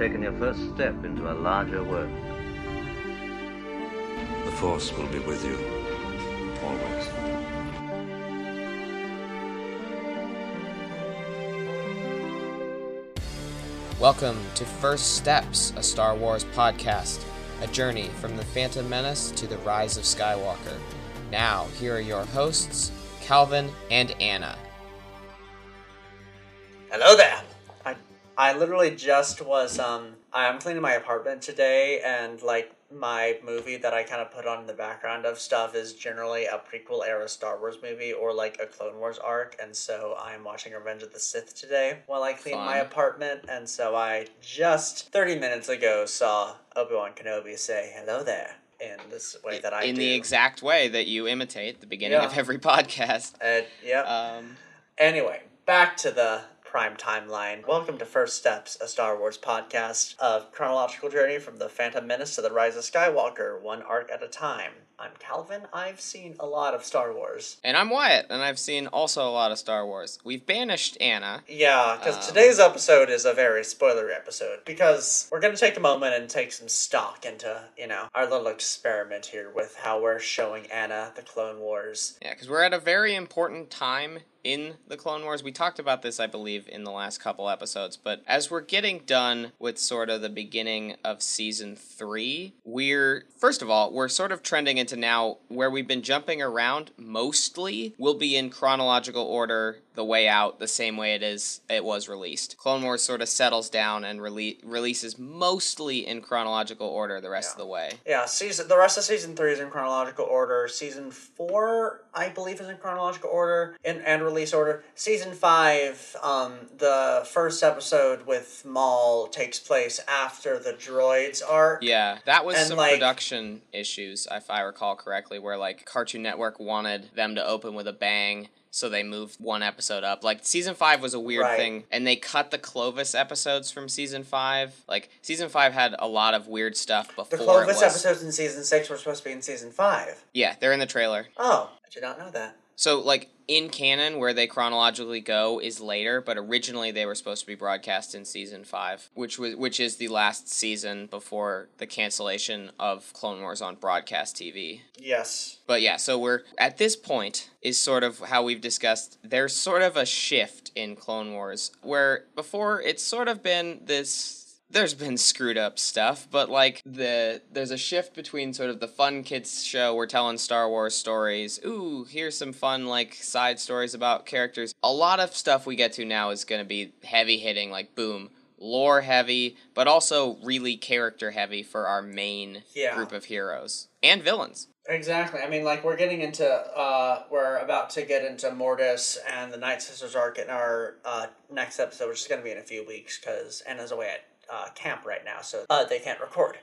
taken your first step into a larger world. The Force will be with you. Always. Welcome to First Steps, a Star Wars podcast, a journey from the Phantom Menace to the rise of Skywalker. Now, here are your hosts, Calvin and Anna. Hello there. I literally just was um I'm cleaning my apartment today and like my movie that I kind of put on in the background of stuff is generally a prequel era Star Wars movie or like a Clone Wars arc and so I'm watching Revenge of the Sith today while I clean my apartment and so I just 30 minutes ago saw Obi-Wan Kenobi say hello there in this way that I in do. the exact way that you imitate the beginning Yeah. of every podcast. uh, yep. Um, Anyway, back to the prime timeline. Welcome to First Steps, a Star Wars podcast of chronological journey from the Phantom Menace to the Rise of Skywalker, one arc at a time. I'm Calvin. I've seen a lot of Star Wars. and I'm Wyatt, and I've seen also a lot of Star Wars. We've banished Anna. Yeah, because Um, today's episode is a very spoilery episode. Because we're going to take a moment and take some stock into, you know, our little experiment here with how we're showing Anna the Clone Wars. Yeah, because we're at a very important time in the Clone Wars. We talked about this, I believe, in the last couple episodes, but as we're getting done with sort of the beginning of season three, we're, first of all, we're sort of trending into now where we've been jumping around mostly will be in chronological order the way out the same way it is it was released clone wars sort of settles down and rele- releases mostly in chronological order the rest Yeah. of the way Yeah, season the rest of season three is in chronological order. Season four, I believe, is in chronological order in and release order. Season five, um, the first episode with Maul takes place after the droids arc. Yeah, that was And, some like- production issues, if I recall correctly, where like Cartoon Network wanted them to open with a bang, so they moved one episode up. Like season five was a weird Right. thing, and they cut the Clovis episodes from season five. Like season five had a lot of weird stuff before The Clovis was. episodes in season six were supposed to be in season five. Yeah, they're in the trailer. Oh, I did not know that. So like in canon, where they chronologically go is later, but originally they were supposed to be broadcast in season five, which was which is the last season before the cancellation of Clone Wars on broadcast TV. Yes. But yeah, so we're at this point is sort of how we've discussed. There's sort of a shift in Clone Wars where before it's sort of been this. There's been screwed up stuff, but like the there's a shift between sort of the fun kids show. We're telling Star Wars stories. Ooh, here's some fun like side stories about characters. A lot of stuff we get to now is gonna be heavy hitting, like boom, lore heavy, but also really character heavy for our main Yeah. group of heroes and villains. Exactly. I mean, like we're getting into, uh, we're about to get into Mortis and the Night Sisters arc in our uh, next episode, which is going to be in a few weeks because Anna's away at uh, camp right now, so uh, they can't record.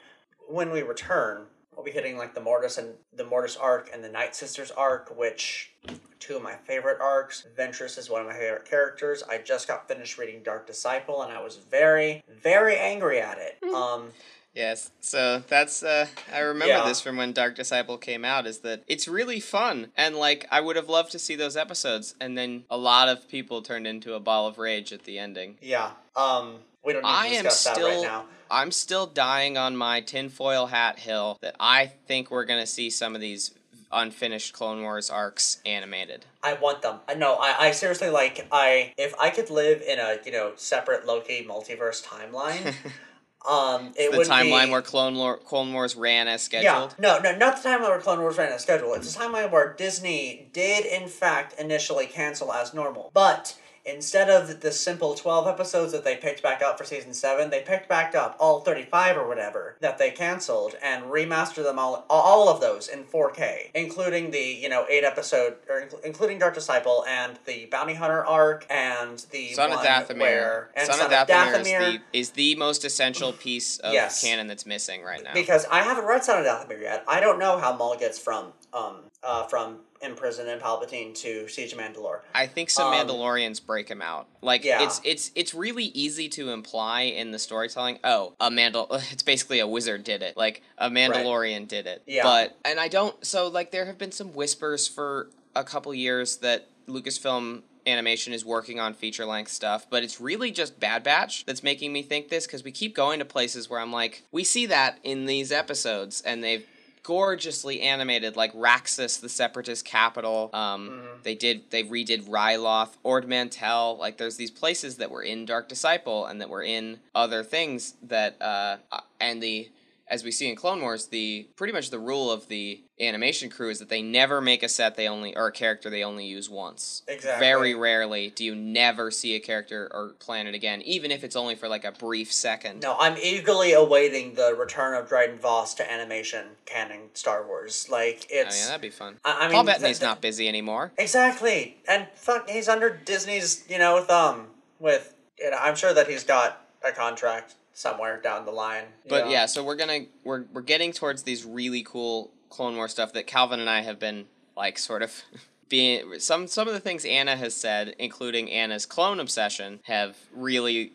When we return, we'll be hitting like the Mortis and the Mortis arc and the Night Sisters arc, which two of my favorite arcs. Ventress is one of my favorite characters. I just got finished reading Dark Disciple, and I was very, very angry at it. Um, Yes, so that's uh I remember Yeah. this from when Dark Disciple came out is that it's really fun and like I would have loved to see those episodes and then a lot of people turned into a ball of rage at the ending. yeah. Um, we don't need to I am discuss that still right now. I'm still dying on my tinfoil hat hill that I think we're gonna see some of these unfinished Clone Wars arcs animated. I want them. No. I, I seriously like. I if I could live in a you know separate Loki multiverse timeline, um, it would be the would timeline be, where Clone, Lor- Clone Wars ran as scheduled. yeah, no, no, not the timeline where Clone Wars ran as scheduled. It's the timeline where Disney did in fact initially cancel as normal, but instead of the simple 12 episodes that they picked back up for season 7 they picked back up all 35 or whatever that they canceled and remastered them all all of those in 4k including the you know 8 episode or incl- including dark disciple and the bounty hunter arc and the Son of Dathomir. where and Son, of Dathomir, Is, the, is the most essential piece of Yes. canon that's missing right now. because I haven't read Son of Dathomir yet. I don't know how Maul gets from um uh from imprisoned in Palpatine to Siege of Mandalore. I think some Um, Mandalorians break him out. Like Yeah. it's it's it's really easy to imply in the storytelling. Oh, a Mandal. It's basically a wizard did it. Like a Mandalorian did it. Yeah. But and I don't. So like there have been some whispers for a couple years that Lucasfilm Animation is working on feature length stuff, but it's really just Bad Batch that's making me think this because we keep going to places where I'm like, we see that in these episodes, and they've gorgeously animated like Raxus, the Separatist capital. Um, They did they redid Ryloth, Ord Mantell. Like there's these places that were in Dark Disciple and that were in other things that uh, uh, and the as we see in Clone Wars, the pretty much the rule of the animation crew is that they never make a set they only or a character they only use once. Exactly. Very rarely do you never see a character or planet again, even if it's only for like a brief second. No, I'm eagerly awaiting the return of Dryden Voss to animation canon Star Wars. Like it's. Oh yeah, that'd be fun. I- I Paul mean, Bettany's th- not busy anymore. exactly, and fuck, he's under Disney's you know thumb with. You know, I'm sure that he's got a contract somewhere down the line. But know? yeah, so we're gonna we're we're getting towards these really cool Clone War stuff that Calvin and I have been like sort of being some some of the things Anna has said, including Anna's clone obsession, have really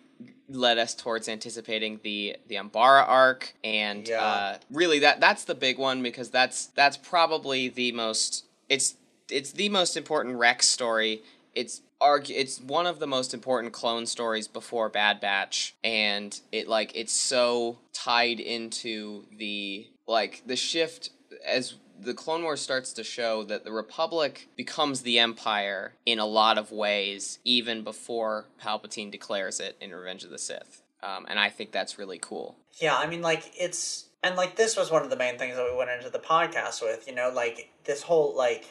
led us towards anticipating the the Umbara arc and Yeah. uh, really that that's the big one because that's that's probably the most it's it's the most important Rex story. It's argu- it's one of the most important clone stories before Bad Batch and it like it's so tied into the like the shift as the Clone Wars starts to show that the Republic becomes the Empire in a lot of ways, even before Palpatine declares it in Revenge of the Sith. Um, and I think that's really cool. Yeah, I mean, like, it's. And, like, this was one of the main things that we went into the podcast with, you know, like, this whole, like,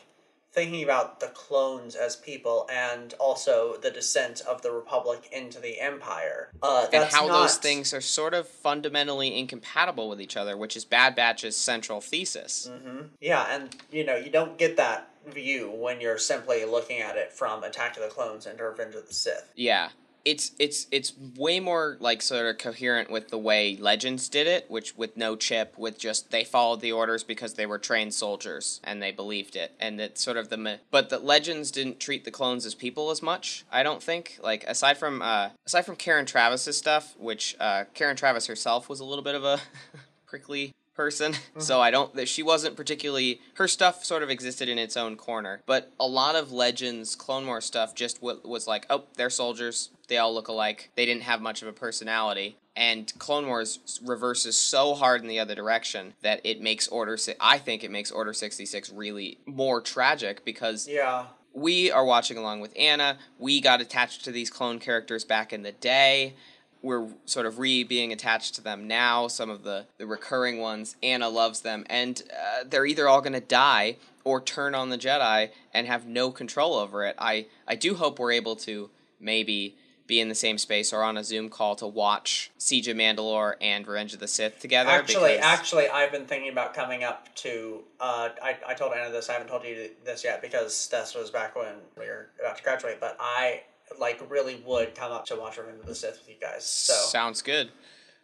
thinking about the clones as people and also the descent of the Republic into the Empire. Uh, and how those things are sort of fundamentally incompatible with each other, which is Bad Batch's central thesis. Mhm. Yeah, and, you know, you don't get that view when you're simply looking at it from Attack of the Clones and Revenge of the Sith. Yeah. It's it's it's way more like sort of coherent with the way Legends did it, which with no chip, with just they followed the orders because they were trained soldiers and they believed it, and it's sort of the but the Legends didn't treat the clones as people as much. I don't think like aside from uh aside from Karen Traviss's stuff, which uh Karen Traviss herself was a little bit of a prickly person so mm-hmm. i don't that she wasn't particularly her stuff sort of existed in its own corner but a lot of legends clone wars stuff just w- was like oh they're soldiers they all look alike they didn't have much of a personality and clone wars reverses so hard in the other direction that it makes order si- i think it makes order 66 really more tragic because Yeah. we are watching along with Anna. We got attached to these clone characters back in the day. We're sort of re being attached to them now, some of the, the recurring ones. Anna loves them, and uh, they're either all going to die or turn on the Jedi and have no control over it. I, I do hope we're able to maybe be in the same space or on a Zoom call to watch Siege of Mandalore and Revenge of the Sith together. Actually, because- actually, I've been thinking about coming up to. Uh, I, I told Anna this. I haven't told you this yet because this was back when we were about to graduate. But I like really would come up to watch Revenge of the Sith with you guys. So sounds good.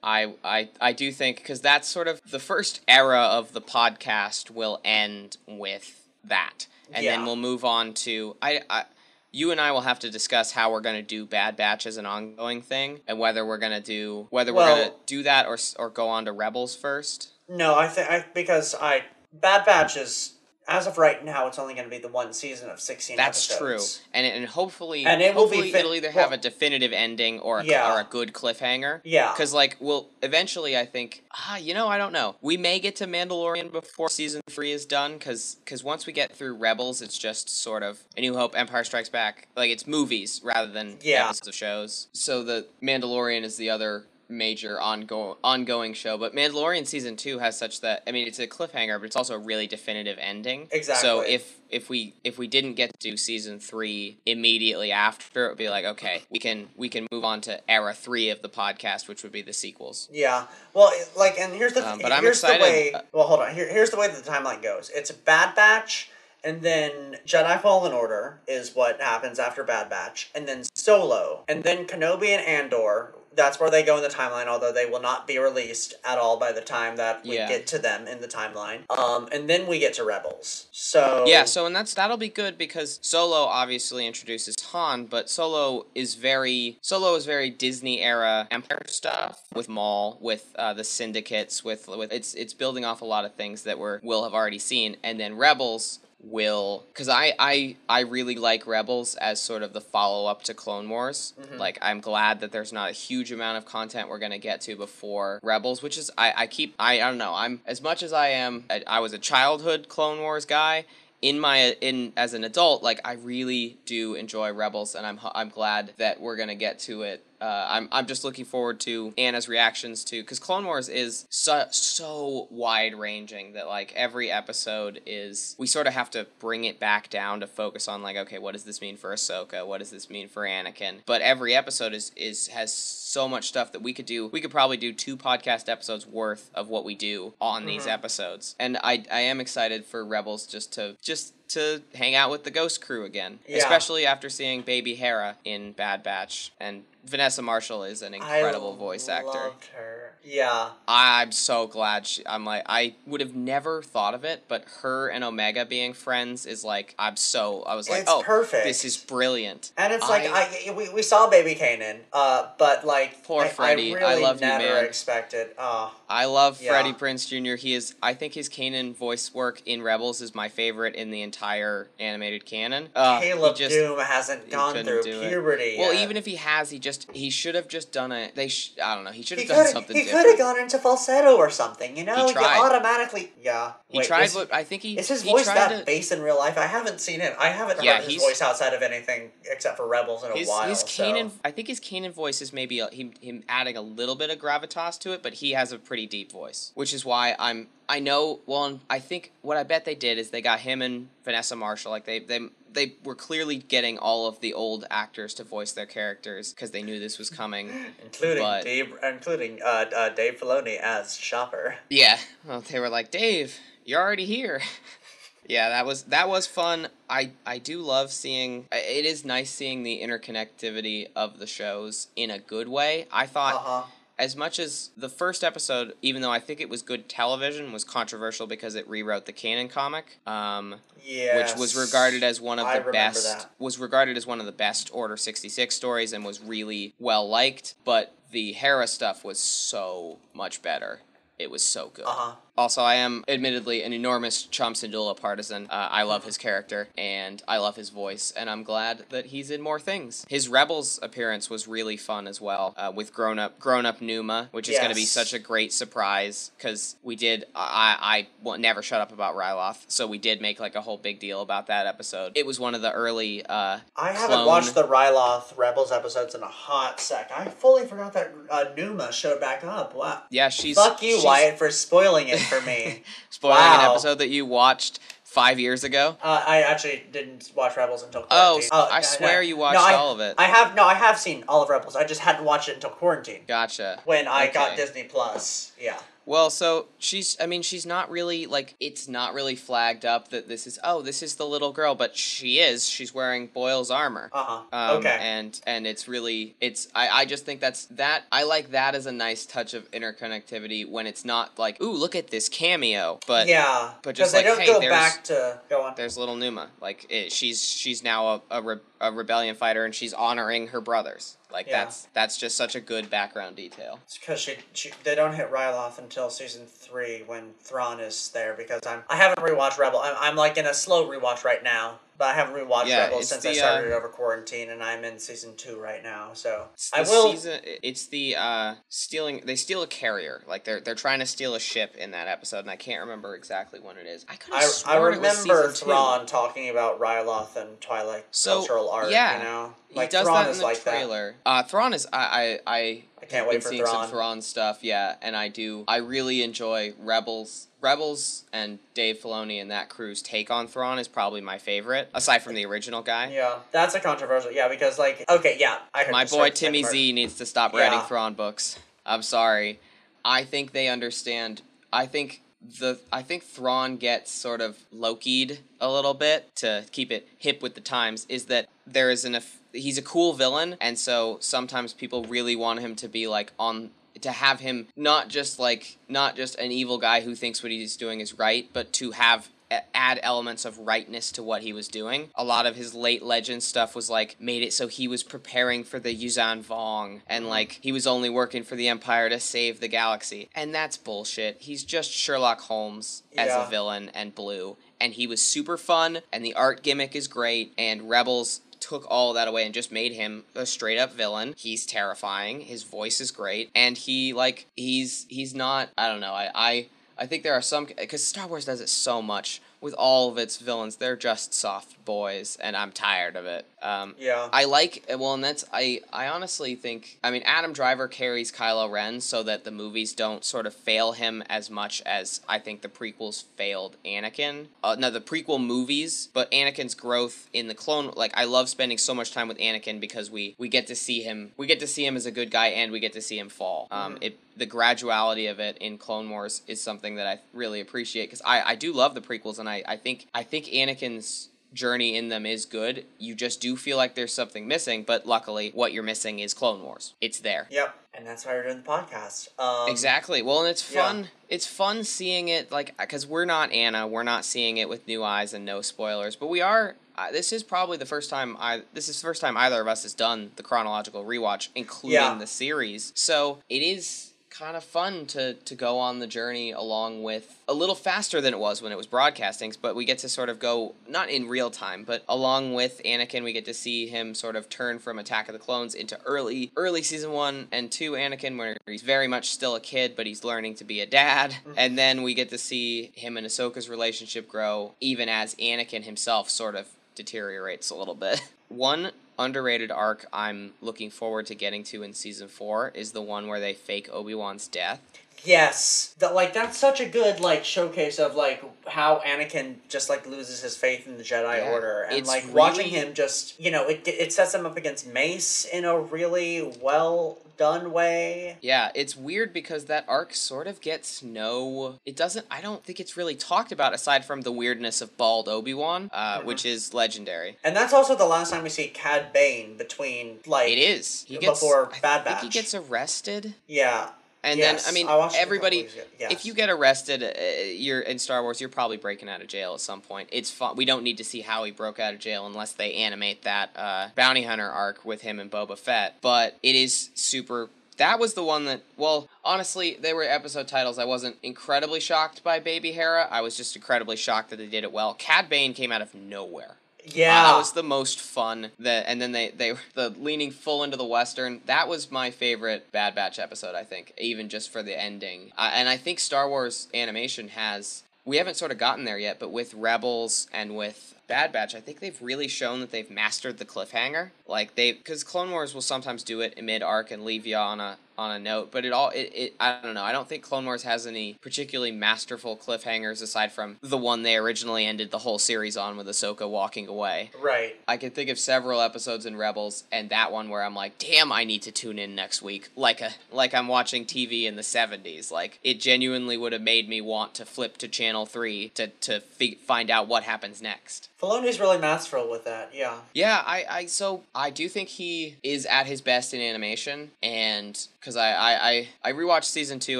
I I I do think because that's sort of the first era of the podcast will end with that, and Yeah. then we'll move on to I. I you and I will have to discuss how we're going to do Bad Batch as an ongoing thing, and whether we're going to do whether we're going to do that or or go on to Rebels first. no, I think I because I Bad Batch is as of right now it's only going to be the one season of sixteen. That's episodes. true, and and hopefully, And it will be hopefully fin- it'll either have well- a definitive ending or a, Yeah. or a good cliffhanger. Yeah. because like, well, eventually, I think, ah, you know, I don't know. We may get to Mandalorian before season three is done, because once we get through Rebels, it's just sort of A New Hope, Empire Strikes Back, like it's movies rather than Yeah. episodes of shows. So the Mandalorian is the other major ongoing ongoing show but mandalorian season two has such that i mean it's a cliffhanger but it's also a really definitive ending Exactly. so if if we if we didn't get to do season three immediately after, it would be like okay, we can we can move on to era three of the podcast, which would be the sequels. Yeah. Well, like, and here's the Um, but I'm here's excited. the way. Well, hold on. Here, here's the way that the timeline goes. It's Bad Batch, and then Jedi Fallen Order is what happens after Bad Batch, and then Solo, and then Kenobi and Andor. That's where they go in the timeline, although they will not be released at all by the time that we Yeah. get to them in the timeline. Um, and then we get to Rebels. So Yeah, so and that's that'll be good because Solo obviously introduces Han, but Solo is very Solo is very Disney era Empire stuff with Maul, with uh, the syndicates, with with it's it's building off a lot of things that we're will have already seen, and then Rebels will because I, I I really like Rebels as sort of the follow up to Clone Wars. Mm-hmm. Like I'm glad that there's not a huge amount of content we're gonna get to before Rebels, which is I, I keep I, I don't know I'm as much as I am I, I was a childhood Clone Wars guy in my in as an adult like I really do enjoy Rebels and I'm I'm glad that we're gonna get to it uh, I'm I'm just looking forward to Anna's reactions to because Clone Wars is so so wide ranging that like every episode is we sort of have to bring it back down to focus on like okay what does this mean for Ahsoka? What does this mean for Anakin? But every episode is is has so much stuff that we could do. We could probably do two podcast episodes worth of what we do on these episodes. And I I am excited for Rebels just to just to hang out with the Ghost Crew again, Yeah. especially after seeing Baby Hera in Bad Batch. And Vanessa Marshall is an incredible I voice actor. Loved her. Yeah. I'm so glad she. I'm like I would have never thought of it, but her and Omega being friends is like I'm so. I was like, It's oh, perfect. this is brilliant. And it's like I- I, we, we saw Baby Kanan, uh, but like Poor I, Freddie. I I really love you, never man. expected. Oh, I love Yeah. Freddie Prinze Jr. He is. I think his Kanan voice work in Rebels is my favorite in the entire animated canon. Uh, Caleb just- Dume hasn't gone through puberty. Well, yet. even if he has, he just he should have just done it. They sh- I don't know. He should have done something he could have gone into falsetto or something. You know, He tried. You automatically yeah. He Wait, tried, Is, but I think he is his he voice that to, bass in real life? I haven't seen him. I haven't Yeah, heard his voice outside of anything except for Rebels in a his while. his so- I think his Kanan voice is maybe a, him him adding a little bit of gravitas to it, but he has a pretty deep voice, which is why I'm. I know. Well, I think what I bet they did is they got him and Vanessa Marshall. Like they they they were clearly getting all of the old actors to voice their characters because they knew this was coming. including but- Dave, including uh, uh, Dave Filoni as Chopper. Yeah. Well, they were like, Dave, you're already here. yeah, that was that was fun. I I do love seeing. It is nice seeing the interconnectivity of the shows in a good way. I thought. Uh huh. As much as the first episode, even though I think it was good television, was controversial because it rewrote the canon comic, um, Yeah. which was regarded as one of I the best that. was regarded as one of the best Order 66 stories and was really well liked, but the Hera stuff was so much better. It was so good. Uh huh. Also, I am admittedly an enormous Cham Syndulla partisan. Uh, I love his character and I love his voice, and I'm glad that he's in more things. His Rebels appearance was really fun as well, uh, with grown up grown up Numa, which is going to be such a great surprise because we did. I I will never shut up about Ryloth, so we did make like a whole big deal about that episode. It was one of the early. Uh, I haven't clone- watched the Ryloth Rebels episodes in a hot sec. I fully forgot that uh, Numa showed back up. Wow. Yeah, she's Fuck you, she's Wyatt, for spoiling it for me. Spoiling an episode that you watched five years ago. uh, I actually didn't watch Rebels until Oh, quarantine. I swear no. you watched No, I- all of it. I have no, I have seen all of Rebels. I just hadn't watched it until quarantine Gotcha. when I got Disney Plus. Yeah. Well, so she's, I mean, she's not really, like, it's not really flagged up that this is, oh, this is the little girl, but she is. She's wearing Boil's armor. Uh huh. Um, okay. And and it's really it's I, I just think that's that I like that as a nice touch of interconnectivity when it's not like ooh look at this cameo but yeah. But just they like, don't hey, go there's- back to go on. there's little Numa like it, she's she's now a, a, re, a rebellion fighter and she's honoring her brothers. Like Yeah. that's that's just such a good background detail. It's because she, she they don't hit Ryloth until season three when Thrawn is there because I'm I haven't rewatched Rebel. I'm, I'm like in a slow rewatch right now but I haven't rewatched Yeah, Rebels since the, I started uh, it over quarantine and I'm in season two right now so I will Season, it's the uh, stealing. They steal a carrier. Like they're theyey're trying to steal a ship in that episode, and I can't remember exactly when it is. I could I, I sworn it was remember two. Thrawn talking about Ryloth and Twilight So, cultural art yeah, you know He like does Thrawn that is in the like that trailer. Uh, Thrawn is I I I, I can't wait been for seeing Thrawn. some Thrawn stuff. Yeah, and I do. I really enjoy Rebels. Rebels and Dave Filoni and that crew's take on Thrawn is probably my favorite, aside from the original guy. yeah that's a controversial yeah because like okay yeah I heard My boy Timmy Z needs to stop writing Yeah. Thrawn books. I'm sorry. I think they understand. I think the I think Thrawn gets sort of Loki'd a little bit to keep it hip with the times. Is that there is an he's a cool villain, and so sometimes people really want him to be like on to have him not just like not just an evil guy who thinks what he's doing is right, but to have add elements of rightness to what he was doing. A lot of his late legend stuff was like made it so he was preparing for the Yuuzhan Vong and like he was only working for the Empire to save the galaxy. And that's bullshit. He's just Sherlock Holmes as Yeah. a villain and blue. And he was super fun and the art gimmick is great and Rebels took all that away and just made him a straight up villain. He's terrifying. His voice is great, and he like he's he's not. I don't know. I I I think there are some because Star Wars does it so much with all of its villains. They're just soft boys, and I'm tired of it. Um, Yeah. I like well, and that's I. I honestly think. I mean, Adam Driver carries Kylo Ren so that the movies don't sort of fail him as much as I think the prequels failed Anakin. Uh, no, the prequel movies, but Anakin's growth in the clone. Like, I love spending so much time with Anakin because we we get to see him. We get to see him as a good guy, and we get to see him fall. Um, it the graduality of it in Clone Wars is something that I really appreciate because I I do love the prequels, and I I think I think Anakin's journey in them is good. You just do feel like there's something missing, but luckily, what you're missing is Clone Wars. It's there. Yep. And that's why we're doing the podcast. Um, Exactly. Well, and it's yeah. fun. It's fun seeing it like because we're not Anna. We're not seeing it with new eyes and no spoilers. But we are. Uh, this is probably the first time I. This is the first time either of us has done the chronological rewatch, including Yeah. the series. So it is kind of fun to to go on the journey along with a little faster than it was when it was broadcasting but we get to sort of go not in real time but along with Anakin we get to see him sort of turn from Attack of the Clones into early early season 1 and 2 Anakin where he's very much still a kid but he's learning to be a dad. Mm-hmm. And then we get to see him and Ahsoka's relationship grow even as Anakin himself sort of deteriorates a little bit. One underrated arc I'm looking forward to getting to in season four is the one where they fake Obi Wan's death. Yes, that like that's such a good like showcase of like how Anakin just like loses his faith in the Jedi Yeah, Order, and it's like watching him just you know it it sets him up against Mace in a really well done way. Yeah, it's weird because that arc sort of gets no. It doesn't. I don't think it's really talked about aside from the weirdness of bald Obi Wan, uh, which is legendary. And that's also the last time we see Cad Bane between like It is. He gets Before I Bad think he gets arrested. Yeah, And Yes, then, I mean, I watched it a couple everybody. Yes. If you get arrested, uh, you're in Star Wars. You're probably breaking out of jail at some point. It's fun. We don't need to see how he broke out of jail unless they animate that uh, bounty hunter arc with him and Boba Fett. But it is super. That was the one that. Well, honestly, they were episode titles. I wasn't incredibly shocked by Baby Hera. I was just incredibly shocked that they did it well. Cad Bane came out of nowhere. Yeah, Uh, that was the most fun. That and then they they the leaning full into the western. That was my favorite Bad Batch episode. I think even just for the ending. Uh, and I think Star Wars animation has. We haven't sort of gotten there yet, but with Rebels and with Bad Batch, I think they've really shown that they've mastered the cliffhanger. Like they, because Clone Wars will sometimes do it in mid arc and leave you on a on a note, but it all it, it I don't know. I don't think Clone Wars has any particularly masterful cliffhangers aside from the one they originally ended the whole series on with Ahsoka walking away. right. I can think of several episodes in Rebels and that one where I'm like, damn, I need to tune in next week, like a like I'm watching TV in the '70s. Like it genuinely would have made me want to flip to channel three to to fi- find out what happens next. Filoni's really masterful with that. Yeah, Yeah, I, I so I do think he is at his best in animation, and because I, I, I I rewatched season two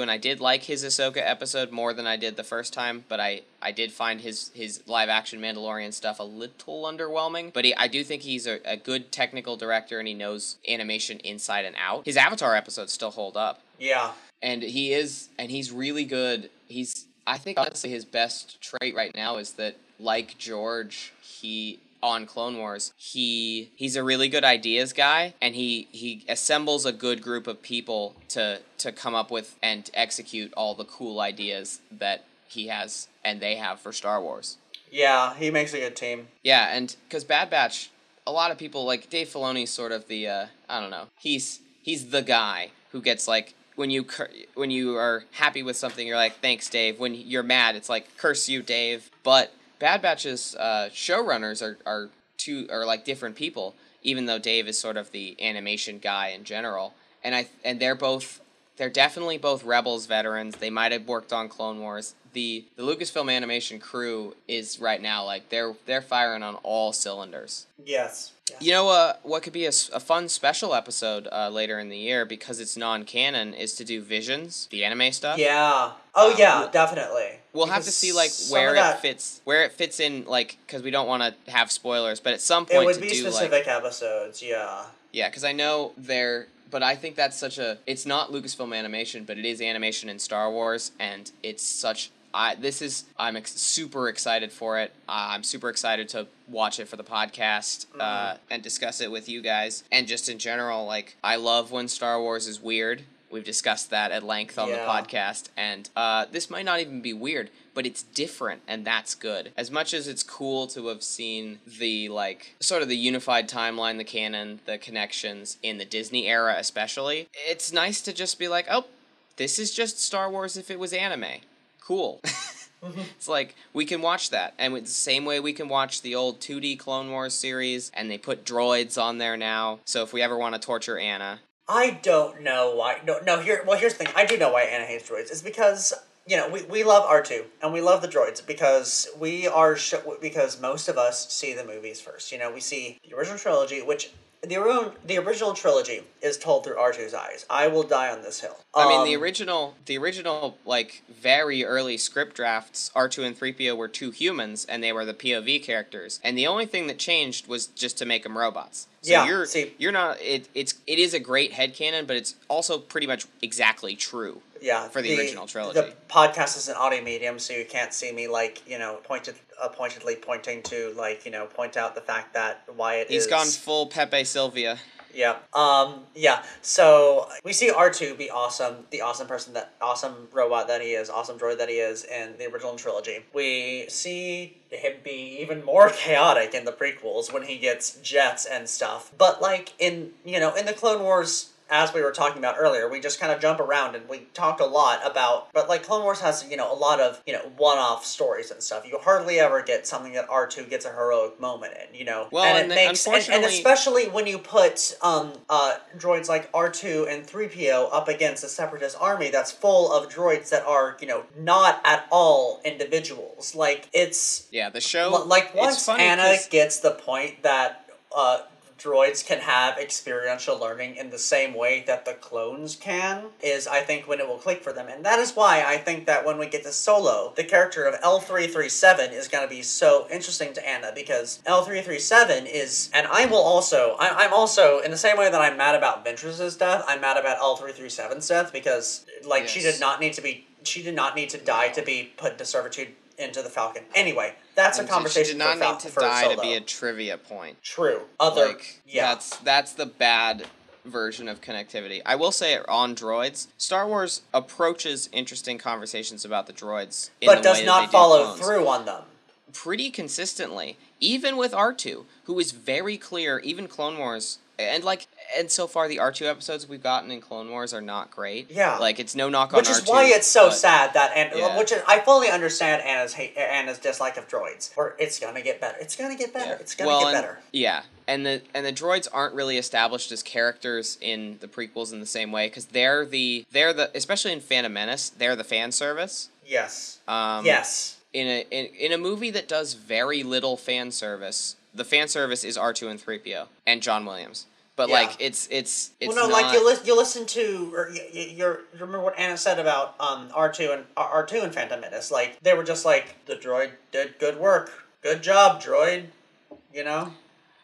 and I did like his Ahsoka episode more than I did the first time, but I I did find his his live action Mandalorian stuff a little underwhelming. But he, I do think he's a, a good technical director and he knows animation inside and out. His Avatar episodes still hold up yeah, and he is and he's really good he's i think honestly his best trait right now is that like george he on clone wars he he's a really good ideas guy and he he assembles a good group of people to to come up with and execute all the cool ideas that he has and they have for star wars yeah. He makes a good team. yeah, and because Bad Batch, a lot of people like Dave Filoni's sort of the uh, I don't know. He's he's the guy who gets like when you cur- when you are happy with something, you're like thanks Dave. When you're mad, it's like curse you Dave. But Bad Batch's uh, showrunners are are two are like different people. Even though Dave is sort of the animation guy in general, and I and they're both they're definitely both Rebels veterans. They might have worked on Clone Wars. The the Lucasfilm animation crew is right now like they're they're firing on all cylinders. Yes. yes. You know uh, what could be a fun special episode uh, later in the year because it's non-canon is to do Visions, the anime stuff. Yeah. Oh Um, yeah, we'll- definitely. We'll have to see like where of it fits, where it fits in, like because we don't want to have spoilers, but at some point It would be do like specific episodes. Yeah. yeah, because I know they're, but I think that's such a. It's not Lucasfilm animation, but it is animation in Star Wars, and it's such. I this is I'm ex- super excited for it. Uh, I'm super excited to watch it for the podcast uh, Mm-hmm. and discuss it with you guys, and just in general, like I love when Star Wars is weird. We've discussed that at length on Yeah. the podcast, and uh, this might not even be weird, but it's different, and that's good. As much as it's cool to have seen the like sort of the unified timeline, the canon, the connections in the Disney era, especially, it's nice to just be like, oh, this is just Star Wars if it was anime. Cool. It's like we can watch that, and it's the same way we can watch the old 2D Clone Wars series, and they put droids on there now. So if we ever want to torture Anna, I don't know why. No, no. Here, well, here's the thing. I do know why Anna hates droids. It's because you know we, we love R two and we love the droids because we are sh- because most of us see the movies first. You know, we see the original trilogy, which the original the original trilogy is told through R 2s eyes. I will die on this hill. I mean, the Um, original, the original, like very early script drafts, R two and three PO were two humans, and they were the POV characters. And the only thing that changed was just to make them robots. So Yeah, you're see- you're not. It, it's it is a great headcanon, but it's also pretty much exactly true. yeah for the original trilogy. The podcast is an audio medium, so you can't see me like you know pointed uh, pointedly pointing to like you know point out the fact that Wyatt He's is gone full Pepe Silvia. Yeah. Um. Yeah. So we see R two be awesome, the awesome person that awesome robot that he is, awesome droid that he is in the original trilogy. We see him be even more chaotic in the prequels when he gets jets and stuff. But like in you know in the Clone Wars. As we were talking about earlier, we just kind of jump around and we talk a lot about, but like Clone Wars has, you know, a lot of, you know, one-off stories and stuff. You hardly ever get something that R two gets a heroic moment in, you know. Well, and, and it makes, and, and especially when you put um, uh, droids like R2 and 3PO up against a separatist army that's full of droids that are, you know, not at all individuals. Like, it's. Yeah, the show. Like, once Anna 'cause- gets the point that. Uh, droids can have experiential learning in the same way that the clones can is i think when it will click for them. And that is why i think that when we get to solo the character of l337 is going to be so interesting to anna because l337 is and i will also I, i'm also in the same way that i'm mad about ventress's death i'm mad about l337's death because like she did not need to be she did not need to die to be put into servitude into the falcon anyway that's a conversation She did not need to die solo. to be a trivia point. True. Other. like yeah. that's that's the bad version of connectivity. I will say on droids, Star Wars approaches interesting conversations about the droids, in but the does not do follow clones. through on them. pretty consistently, even with R two, who is very clear. Even Clone Wars. And like, and so far the R two episodes we've gotten in Clone Wars are not great. Yeah. like it's no knock on Which is R2, why it's so but- sad that and Yeah. which is, I fully understand Anna's hate Anna's dislike of droids. Or it's gonna get better. It's gonna get better. Yeah. It's gonna Well, get and- better. Yeah, and the and the droids aren't really established as characters in the prequels in the same way because they're the they're the especially in Phantom Menace they're the fan service. Yes. Um, yes. In a in, in a movie that does very little fan service, the fan service is R two and three PO and John Williams. But Yeah. like it's it's it's well, no, not, like you listen, you listen to, or you, you, remember what Anna said about um R two and R two and Phantom Menace. Like they were just like the droid did good work, good job, droid. You know.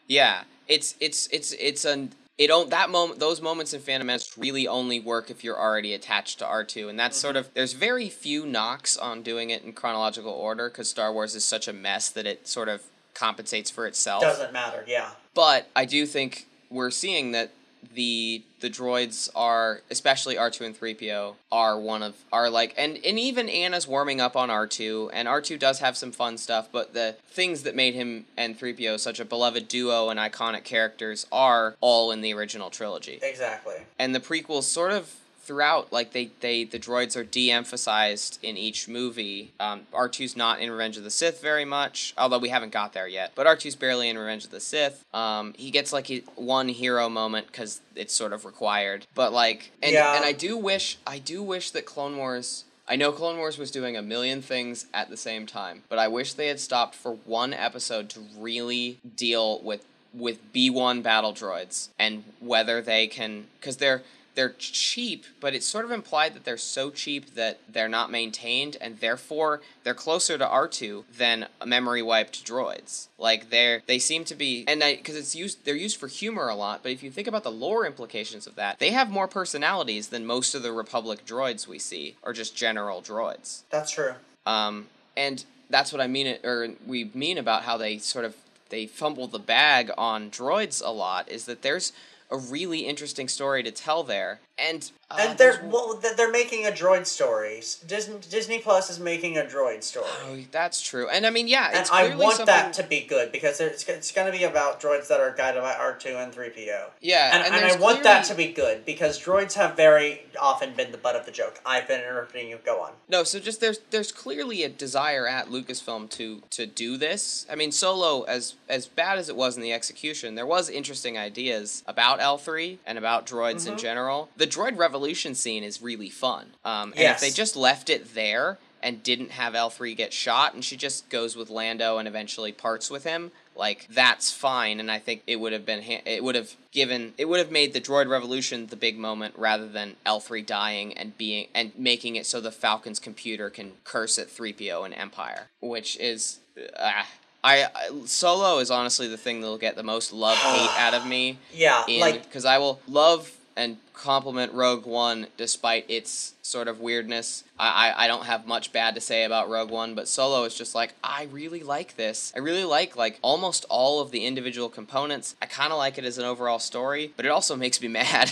Yeah, it's it's it's it's an it don't that moment those moments in Phantom Menace really only work if you're already attached to R two, and that's sort of there's very few knocks on doing it in chronological order because Star Wars is such a mess that it sort of compensates for itself. Doesn't matter. Yeah. But I do think we're seeing that the the droids are especially R2 and 3PO are one of are like and and even Anna's warming up on R2 and R2 does have some fun stuff but the things that made him and 3PO such a beloved duo and iconic characters are all in the original trilogy. Exactly. And the prequels sort of throughout like they they the droids are de-emphasized in each movie um, r2's not in revenge of the sith very much although we haven't got there yet but r2's barely in revenge of the sith um, he gets like a, one hero moment because it's sort of required but like and, Yeah. and i do wish i do wish that clone wars I know Clone Wars was doing a million things at the same time, but I wish they had stopped for one episode to really deal with with B1 battle droids and whether they can cuz they're they're cheap, but it's sort of implied that they're so cheap that they're not maintained and therefore they're closer to R2 than memory wiped droids. Like they're they seem to be and I cuz it's used they're used for humor a lot, but if you think about the lore implications of that, they have more personalities than most of the Republic droids we see or just general droids. That's true. Um, and that's what I mean, or we mean about how they sort of they fumble the bag on droids a lot. Is that there's a really interesting story to tell there, and uh, and they're well, they're making a droid story. Disney Disney Plus is making a droid story. Oh, that's true, and I mean, yeah, and I clearly want that to be good because it's, it's going to be about droids that are guided by R2 and 3PO. yeah, And, and, I there's want that to be good because droids have very often been the butt of the joke. I've been interrupting you. Go on. No, so just there's there's clearly a desire at Lucasfilm to to do this. I mean, Solo as as bad as it was in the execution, there was interesting ideas about L three and about droids Mm-hmm. in general. The droid revolution scene is really fun. Um, and Yes. if they just left it there and didn't have L three get shot, and she just goes with Lando and eventually parts with him. Like that's fine, and I think it would have been ha- it would have given it would have made the droid revolution the big moment rather than L three dying and being and making it so the Falcon's computer can curse at three PO and Empire, which is uh, I, I Solo is honestly the thing that'll get the most love hate out of me Yeah, in like because I will love and compliment Rogue One despite its sort of weirdness. I, I I don't have much bad to say about Rogue One, but Solo is just like I really like this. I really like like almost all of the individual components. I kind of like it as an overall story, but it also makes me mad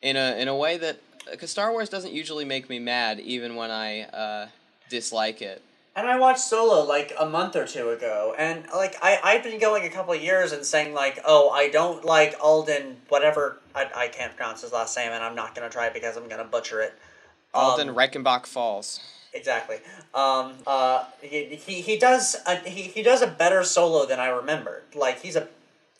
in a in a way that because Star Wars doesn't usually make me mad even when I uh, dislike it. And I watched Solo like a month or two ago, and like I I've been going a couple of years and saying like, oh, I don't like Alden, whatever I, I can't pronounce his last name, and I'm not gonna try it because I'm gonna butcher it. Alden Um, Reichenbach Falls. Exactly. Um. Uh. He he, he does a, he he does a better solo than I remembered. Like he's a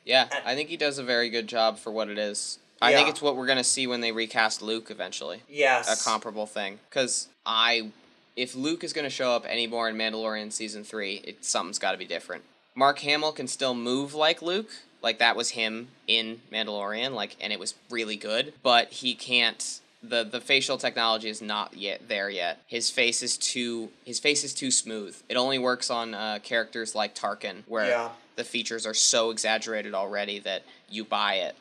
Yeah, I think he does a very good job for what it is. I think it's what we're gonna see when they recast Luke eventually. yes. A comparable thing, because I, if Luke is gonna show up anymore in Mandalorian season three, it something's got to be different. Mark Hamill can still move like Luke, like that was him in Mandalorian, like, and it was really good. But he can't. the The facial technology is not yet there yet. His face is too. His face is too smooth. It only works on uh, characters like Tarkin, where Yeah. the features are so exaggerated already that you buy it.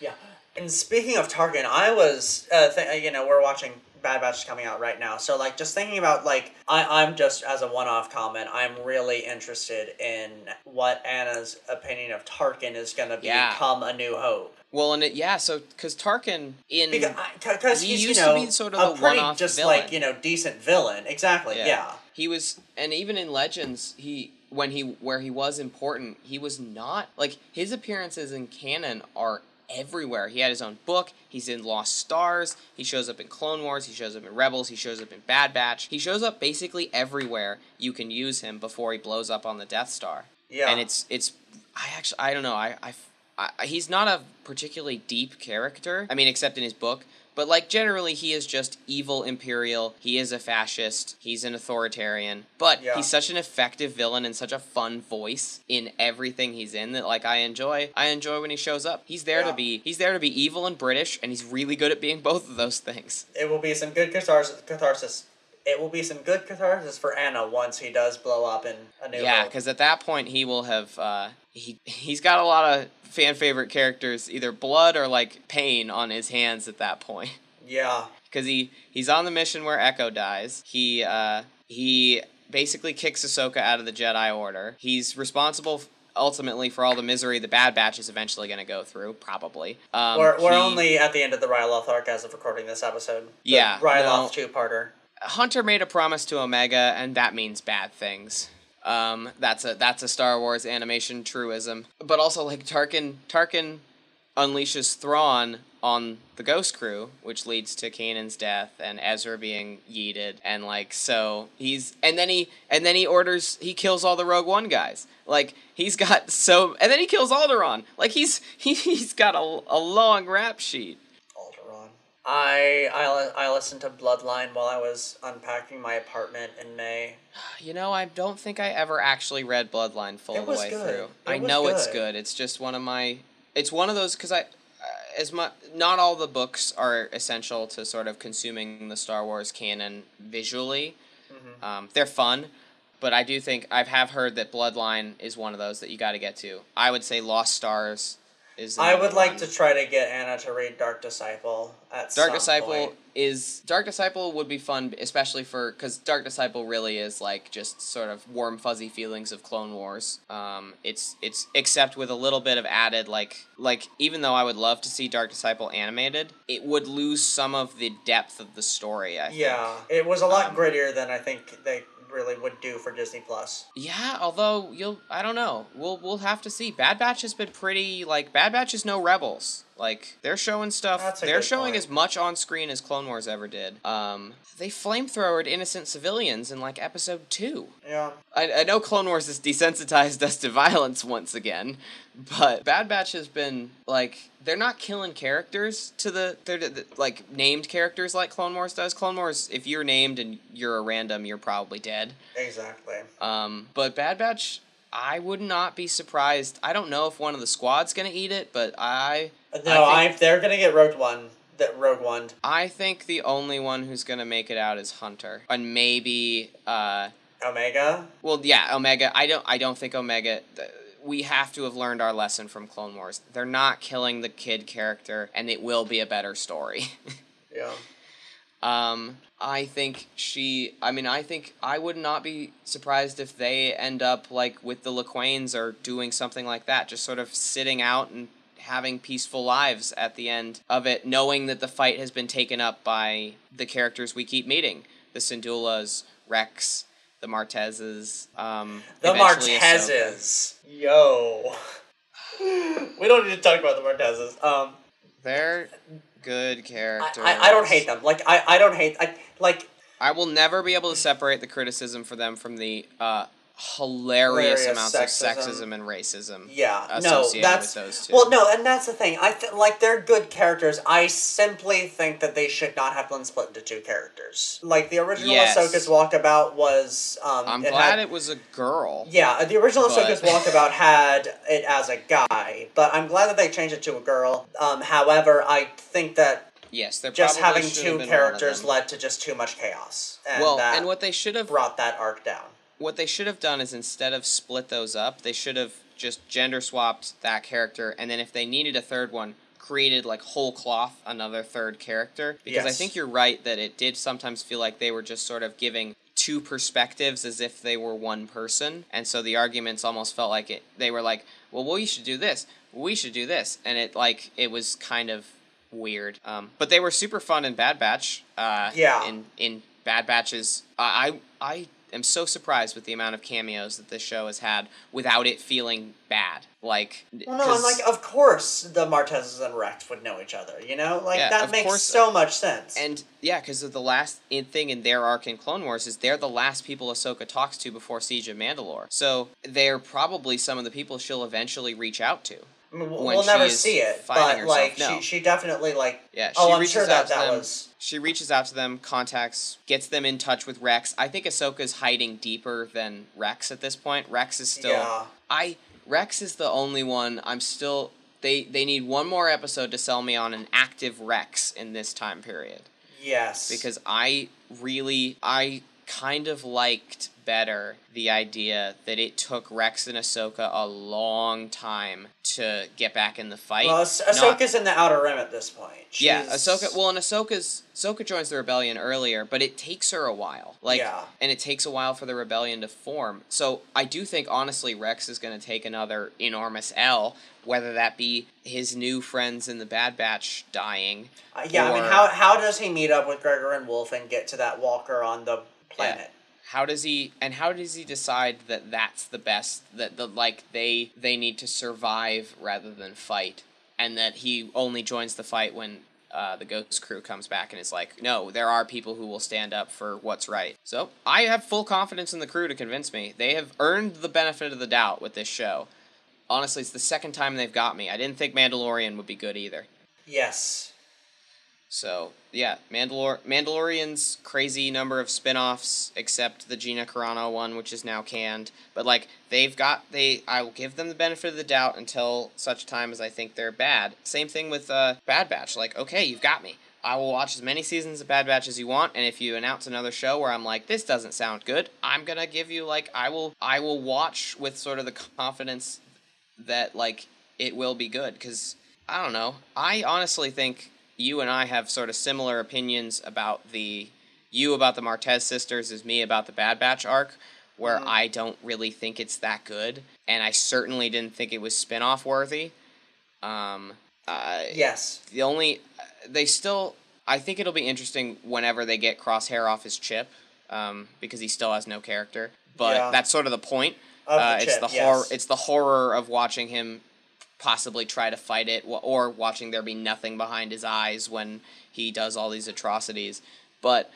Yeah. And speaking of Tarkin, I was, uh, th- you know, we're watching Bad Batch is coming out right now. So, like, just thinking about, like, I- I'm just, as a one off comment, I'm really interested in what Anna's opinion of Tarkin is going to Yeah. become A New Hope. Well, and it yeah, so because Tarkin in Because He used you to be sort of a pretty one-off just, villain. like, you know, decent villain. Exactly, yeah. He was, and even in Legends, he when he where he was important, he was not like his appearances in canon are everywhere. He had his own book. He's in Lost Stars. He shows up in Clone Wars. He shows up in Rebels. He shows up in Bad Batch. He shows up basically everywhere you can use him before he blows up on the Death Star. Yeah. And it's it's I actually I don't know I I. I, he's not a particularly deep character. I mean, except in his book. But like generally, he is just evil imperial. He is a fascist. He's an authoritarian. But Yeah. he's such an effective villain and such a fun voice in everything he's in that like I enjoy. I enjoy when he shows up. He's there Yeah. to be. He's there to be evil and British, and he's really good at being both of those things. It will be some good catharsis. catharsis. It will be some good catharsis for Anna once he does blow up in A New Yeah, because at that point he will have uh, he he's got a lot of fan favorite characters, either blood or like pain on his hands at that point. Yeah. because he he's on the mission where Echo dies. He uh, he basically kicks Ahsoka out of the Jedi Order. He's responsible f- ultimately for all the misery the Bad Batch is eventually going to go through. Probably. Um, we're, we're he- only at the end of the Ryloth arc as of recording this episode. The Yeah, Ryloth no. two-parter. Hunter made a promise to Omega, and that means bad things. Um, that's a that's a Star Wars animation truism. But also, like Tarkin, Tarkin unleashes Thrawn on the Ghost Crew, which leads to Kanan's death and Ezra being yeeted, and like so he's and then he and then he orders he kills all the Rogue One guys. Like he's got so and then he kills Alderaan. Like he's he, he's got a, a long rap sheet. I, I I listened to Bloodline while I was unpacking my apartment in May. You know, I don't think I ever actually read Bloodline full the way good. through. It I know it's good. good. It's just one of my. It's one of those because I, uh, as much not all the books are essential to sort of consuming the Star Wars canon visually. Mm-hmm. Um, they're fun, but I do think I have have heard that Bloodline is one of those that you got to get to. I would say Lost Stars is. I would like one. to try to get Anna to read Dark Disciple at Dark some Disciple point. is Dark Disciple would be fun, especially for because Dark Disciple really is like just sort of warm fuzzy feelings of Clone Wars. Um, it's it's except with a little bit of added like like even though I would love to see Dark Disciple animated, it would lose some of the depth of the story. I think. Yeah, it was a lot Um, grittier than I think they really would do for Disney Plus. Yeah, although you'll I don't know. We'll we'll have to see. Bad Batch has been pretty like Bad Batch is no rebels. Like they're showing stuff. They're showing point. as much on screen as Clone Wars ever did. Um, they flamethrowered innocent civilians in like episode two. Yeah, I, I know Clone Wars has desensitized us to violence once again, but Bad Batch has been like they're not killing characters to the they're the, like named characters like Clone Wars does. Clone Wars, if you're named and you're a random, you're probably dead. exactly. Um, but Bad Batch, I would not be surprised. I don't know if one of the squad's gonna eat it, but I No, I I, they're gonna get Rogue One. That Rogue One. I think the only one who's gonna make it out is Hunter, and maybe uh, Omega. well, yeah, Omega. I don't I don't think Omega. th- We have to have learned our lesson from Clone Wars. They're not killing the kid character, and it will be a better story. Yeah. Um, I think she. I mean, I think I would not be surprised if they end up like with the LaQuains or doing something like that, just sort of sitting out and having peaceful lives at the end of it, knowing that the fight has been taken up by the characters we keep meeting: the Syndullas, Rex, the Martezes. Um, The. Martezes. Yo. we don't need to talk about the Martezes. Um, They're good I. I, I don't hate them. Like I, I don't hate. I like I will never be able to separate the criticism for them from the uh, hilarious, Hilarious amounts sexism. of sexism and racism. Yeah, no, associated that's with those two. well, no, and that's the thing. I th- like they're good characters. I simply think that they should not have been split into two characters. Like the original Yes. Ahsoka's walkabout was. Um, I'm it glad had- it was a girl. Yeah, the original But- Ahsoka's walkabout had it as a guy, but I'm glad that they changed it to a girl. Um, however, I think that Yes, they're just having two been one of characters led to just too much chaos, and well, that and what they should have brought that arc down. What they should have done is instead of split those up, they should have just gender swapped that character, and then if they needed a third one, created like whole cloth another third character. Because I think you're right that it did sometimes feel like they were just sort of giving two perspectives as if they were one person, and so the arguments almost felt like it. They were like, "Well, we should do this. We should do this," and it like it was kind of weird. Um, but they were super fun in Bad Batch. Uh, Yeah. In in Bad Batches, I I am so surprised with the amount of cameos that this show has had without it feeling bad. Like, Well, no, and like of course the Martezes and Rex would know each other. You know, like Yeah, that makes course. so much sense. And yeah, because of the last in thing in their arc in Clone Wars is they're the last people Ahsoka talks to before Siege of Mandalore. So they're probably some of the people she'll eventually reach out to. I mean, we'll, we'll never see it, but like no. she, she definitely like. Yeah, oh, she oh, I'm reaches sure out that to that them. was. She reaches out to them, contacts, gets them in touch with Rex. I think Ahsoka's hiding deeper than Rex at this point. Rex is still. Yeah. I Rex is the only one. I'm still. They they need one more episode to sell me on an active Rex in this time period Yes. because I really I kind of liked better the idea that it took Rex and Ahsoka a long time to get back in the fight. well, Ah- Ah- Not- Ahsoka's in the Outer Rim at this point. yeah, She's- Ahsoka. Well, and Ahsoka's Ahsoka joins the rebellion earlier, but it takes her a while. Like, Yeah. and it takes a while for the rebellion to form. So I do think honestly, Rex is going to take another enormous L, whether that be his new friends in the Bad Batch dying. Uh, yeah, I mean, how how does he meet up with Gregor and Wolffe and get to that walker on the planet? How does he and how does he decide that that's the best that the like they they need to survive rather than fight and that he only joins the fight when uh, the Ghost Crew comes back and is like, no, there are people who will stand up for what's right. So I have full confidence in the crew to convince me. They have earned the benefit of the doubt with this show. Honestly, it's the second time they've got me. I didn't think Mandalorian would be good either. Yes. So yeah, Mandalor Mandalorian's crazy number of spin-offs, except the Gina Carano one, which is now canned. But like they've got they I will give them the benefit of the doubt until such time as I think they're bad. Same thing with uh, Bad Batch. Like, okay, you've got me. I will watch as many seasons of Bad Batch as you want, and if you announce another show where I'm like, this doesn't sound good, I'm gonna give you like I will I will watch with sort of the confidence that like it will be good because I don't know. I honestly think you and I have sort of similar opinions about the you about the Martez sisters as me about the Bad Batch arc, where Mhm. I don't really think it's that good, and I certainly didn't think it was spin-off worthy. Um, uh, Yes. the only they still I think it'll be interesting whenever they get Crosshair off his chip, um, because he still has no character. But Yeah. that's sort of the point. Of the uh, it's chip, the yes. horror. It's the horror of watching him possibly try to fight it, or watching there be nothing behind his eyes when he does all these atrocities. But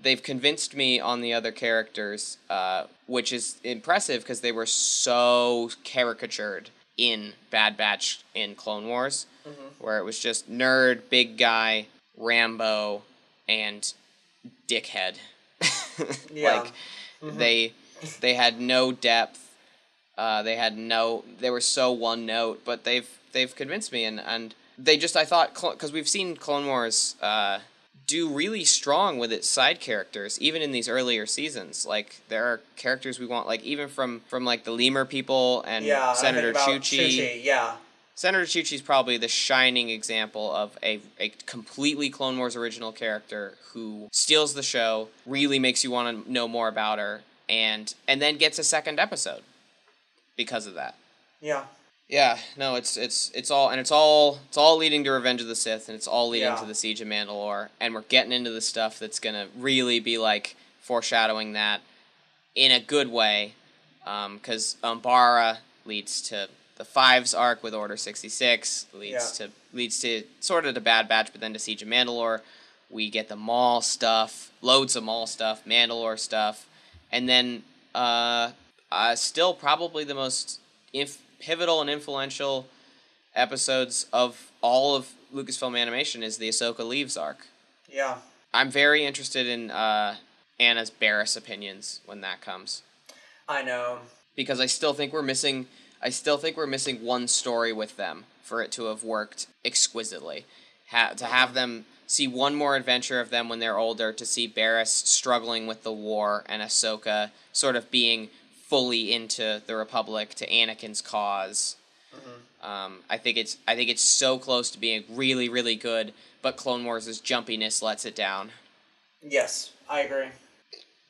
they've convinced me on the other characters, uh, which is impressive because they were so caricatured in Bad Batch in Clone Wars, Mm-hmm. where it was just nerd, big guy, Rambo, and dickhead. Yeah. like they they had no depth. Uh, they had no. They were so one note, but they've they've convinced me, and and they just I thought because we've seen Clone Wars uh, do really strong with its side characters, even in these earlier seasons. Like there are characters we want, like even from from like the Lemur people and Yeah. Senator Chuchi. Chuchi. Yeah. Senator Chuchi's probably the shining example of a, a completely Clone Wars original character who steals the show, really makes you want to know more about her, and and then gets a second episode because of that. Yeah. Yeah, no, it's it's it's all and it's all it's all leading to Revenge of the Sith, and it's all leading Yeah. to the Siege of Mandalore, and we're getting into the stuff that's gonna really be like foreshadowing that in a good way, because Umbara leads to the Fives arc with Order sixty six, leads to leads to sort of to Bad Batch, but then to Siege of Mandalore. We get the Maul stuff, loads of Maul stuff, Mandalore stuff, and then uh, uh, still probably the most inf- pivotal and influential episodes of all of Lucasfilm animation is the Ahsoka Leaves arc. Yeah. I'm very interested in uh, Anna's Barriss opinions when that comes I know. because I still think we're missing. I still think we're missing one story with them for it to have worked exquisitely. Ha- to have them see one more adventure of them when they're older, to see Barriss struggling with the war and Ahsoka sort of being fully into the Republic to Anakin's because Um, I think it's I think it's so close to being really really good, but Clone Wars' jumpiness lets it down Yes, I agree.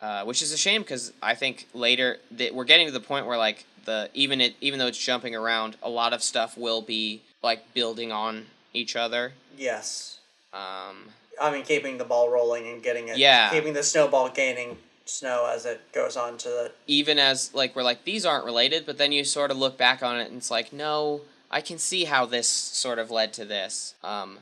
uh, which is a shame because I think later that we're getting to the point where like the even it even though it's jumping around, a lot of stuff will be like building on each other. Yes. Um, I mean, keeping the ball rolling and getting it. Yeah. Keeping the snowball gaining snow as it goes on to the. even as like we're like these aren't related, but then you sort of look back on it and it's like no, I can see how this sort of led to this. Um,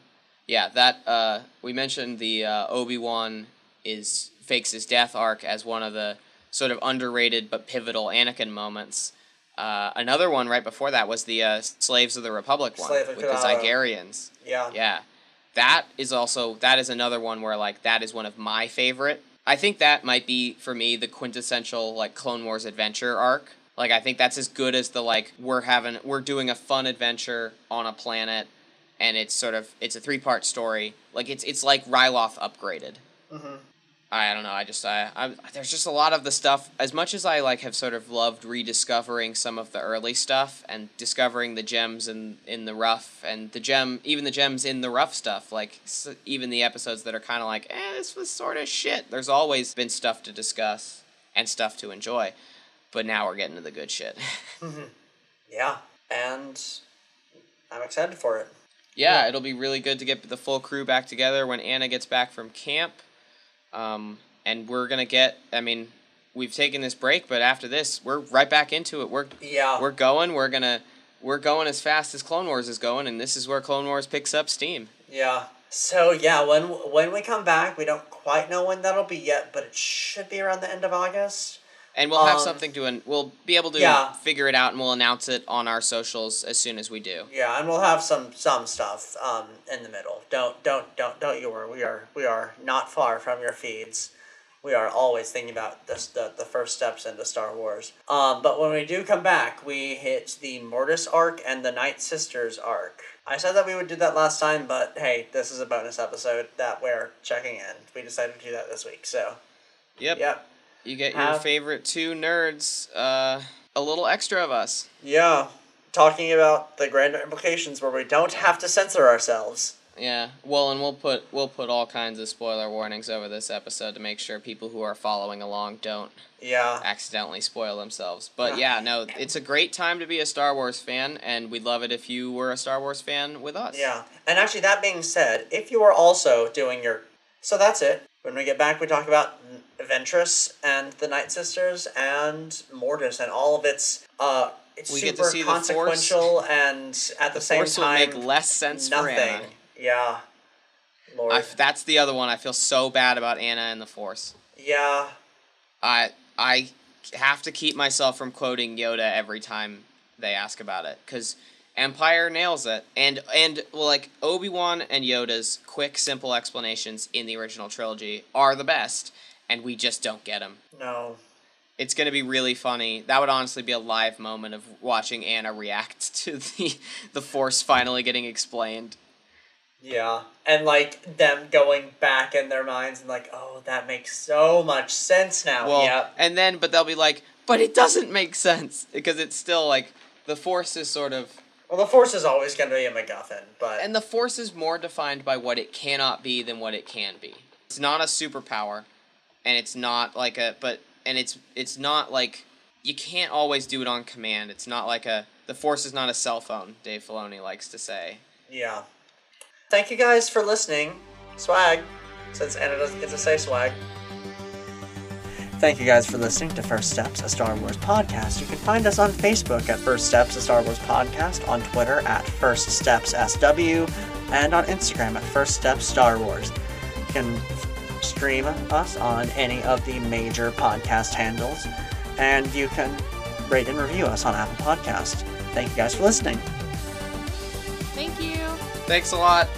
yeah, that uh, we mentioned the uh, Obi Wan is fakes his death arc as one of the sort of underrated but pivotal Anakin moments. Uh, another one right before that was the uh, Slaves of the Republic one Slave with the. Zygerrians. Yeah. Yeah. That is also that is another one where like that is one of my favorite. I think that might be for me the quintessential like Clone Wars adventure arc. Like I think that's as good as the like we're having we're doing a fun adventure on a planet and it's sort of it's a three-part story. Like it's it's like Ryloth upgraded. Mm-hmm. I don't know. I just I, I there's just a lot of the stuff. As much as I like have sort of loved rediscovering some of the early stuff and discovering the gems in in the rough and the gem even the gems in the rough stuff. Like s- even the episodes that are kind of like eh this was sort of shit. There's always been stuff to discuss and stuff to enjoy. But now we're getting to the good shit. Yeah. And I'm excited for it. yeah, it'll be really good to get the full crew back together when Anna gets back from camp. Um, and we're gonna get. I mean, we've taken this break, but after this, we're right back into it. We're Yeah. we're going. We're gonna we're going as fast as Clone Wars is going, and this is where Clone Wars picks up steam. Yeah. So yeah, when when we come back, we don't quite know when that'll be yet, but it should be around the end of August. And we'll have Um, something to, an- we'll be able to Yeah. figure it out, and we'll announce it on our socials as soon as we do. Yeah, and we'll have some some stuff um in the middle. Don't don't don't don't you worry. We are we are not far from your feeds. We are always thinking about this the, the first steps into Star Wars. Um, but when we do come back, we hit the Mortis arc and the Night Sisters arc. I said that we would do that last time, but hey, this is a bonus episode that we're checking in. We decided to do that this week, so Yep. yep. You get your Have- favorite two nerds, uh, a little extra of us. Yeah. Talking about the grander implications where we don't have to censor ourselves. Yeah. Well, and we'll put we'll put all kinds of spoiler warnings over this episode to make sure people who are following along don't Yeah. accidentally spoil themselves. But yeah, no, it's a great time to be a Star Wars fan, and we'd love it if you were a Star Wars fan with us. Yeah. And actually, that being said, if you are also doing your. So that's it. When we get back, we talk about Ventress and the Night Sisters and Mortis and all of its. uh It's We super the Force. consequential and at the, The same Force will time make less sense for. Anna. Yeah. Lord. I, that's the other one. I feel so bad about Anna and the Force. yeah. I I have to keep myself from quoting Yoda every time they ask about it because Empire nails it, and and well, like Obi Wan and Yoda's quick, simple explanations in the original trilogy are the best, and we just don't get them. No. It's gonna be really funny. That would honestly be a live moment of watching Anna react to the the Force finally getting explained. Yeah. And like them going back in their minds and like, oh, that makes so much sense now. Well, yep. and then but they'll be like, but it doesn't make sense because it's still like the Force is sort of Well, the Force is always going to be a MacGuffin, but. And the force is more defined by what it cannot be than what it can be. It's not a superpower, and it's not like a but and it's it's not like you can't always do it on command. It's not like a the force is not a cell phone. Dave Filoni likes to say. Yeah. Thank you guys for listening. Swag, since Anna doesn't get to say swag. Thank you guys for listening to First Steps, a Star Wars podcast. You can find us on Facebook at First Steps, a Star Wars podcast, on Twitter at First Steps SW, and on Instagram at First Steps Star Wars. You can stream us on any of the major podcast handles, and you can rate and review us on Apple Podcast. Thank you guys for listening. Thank you. Thanks a lot.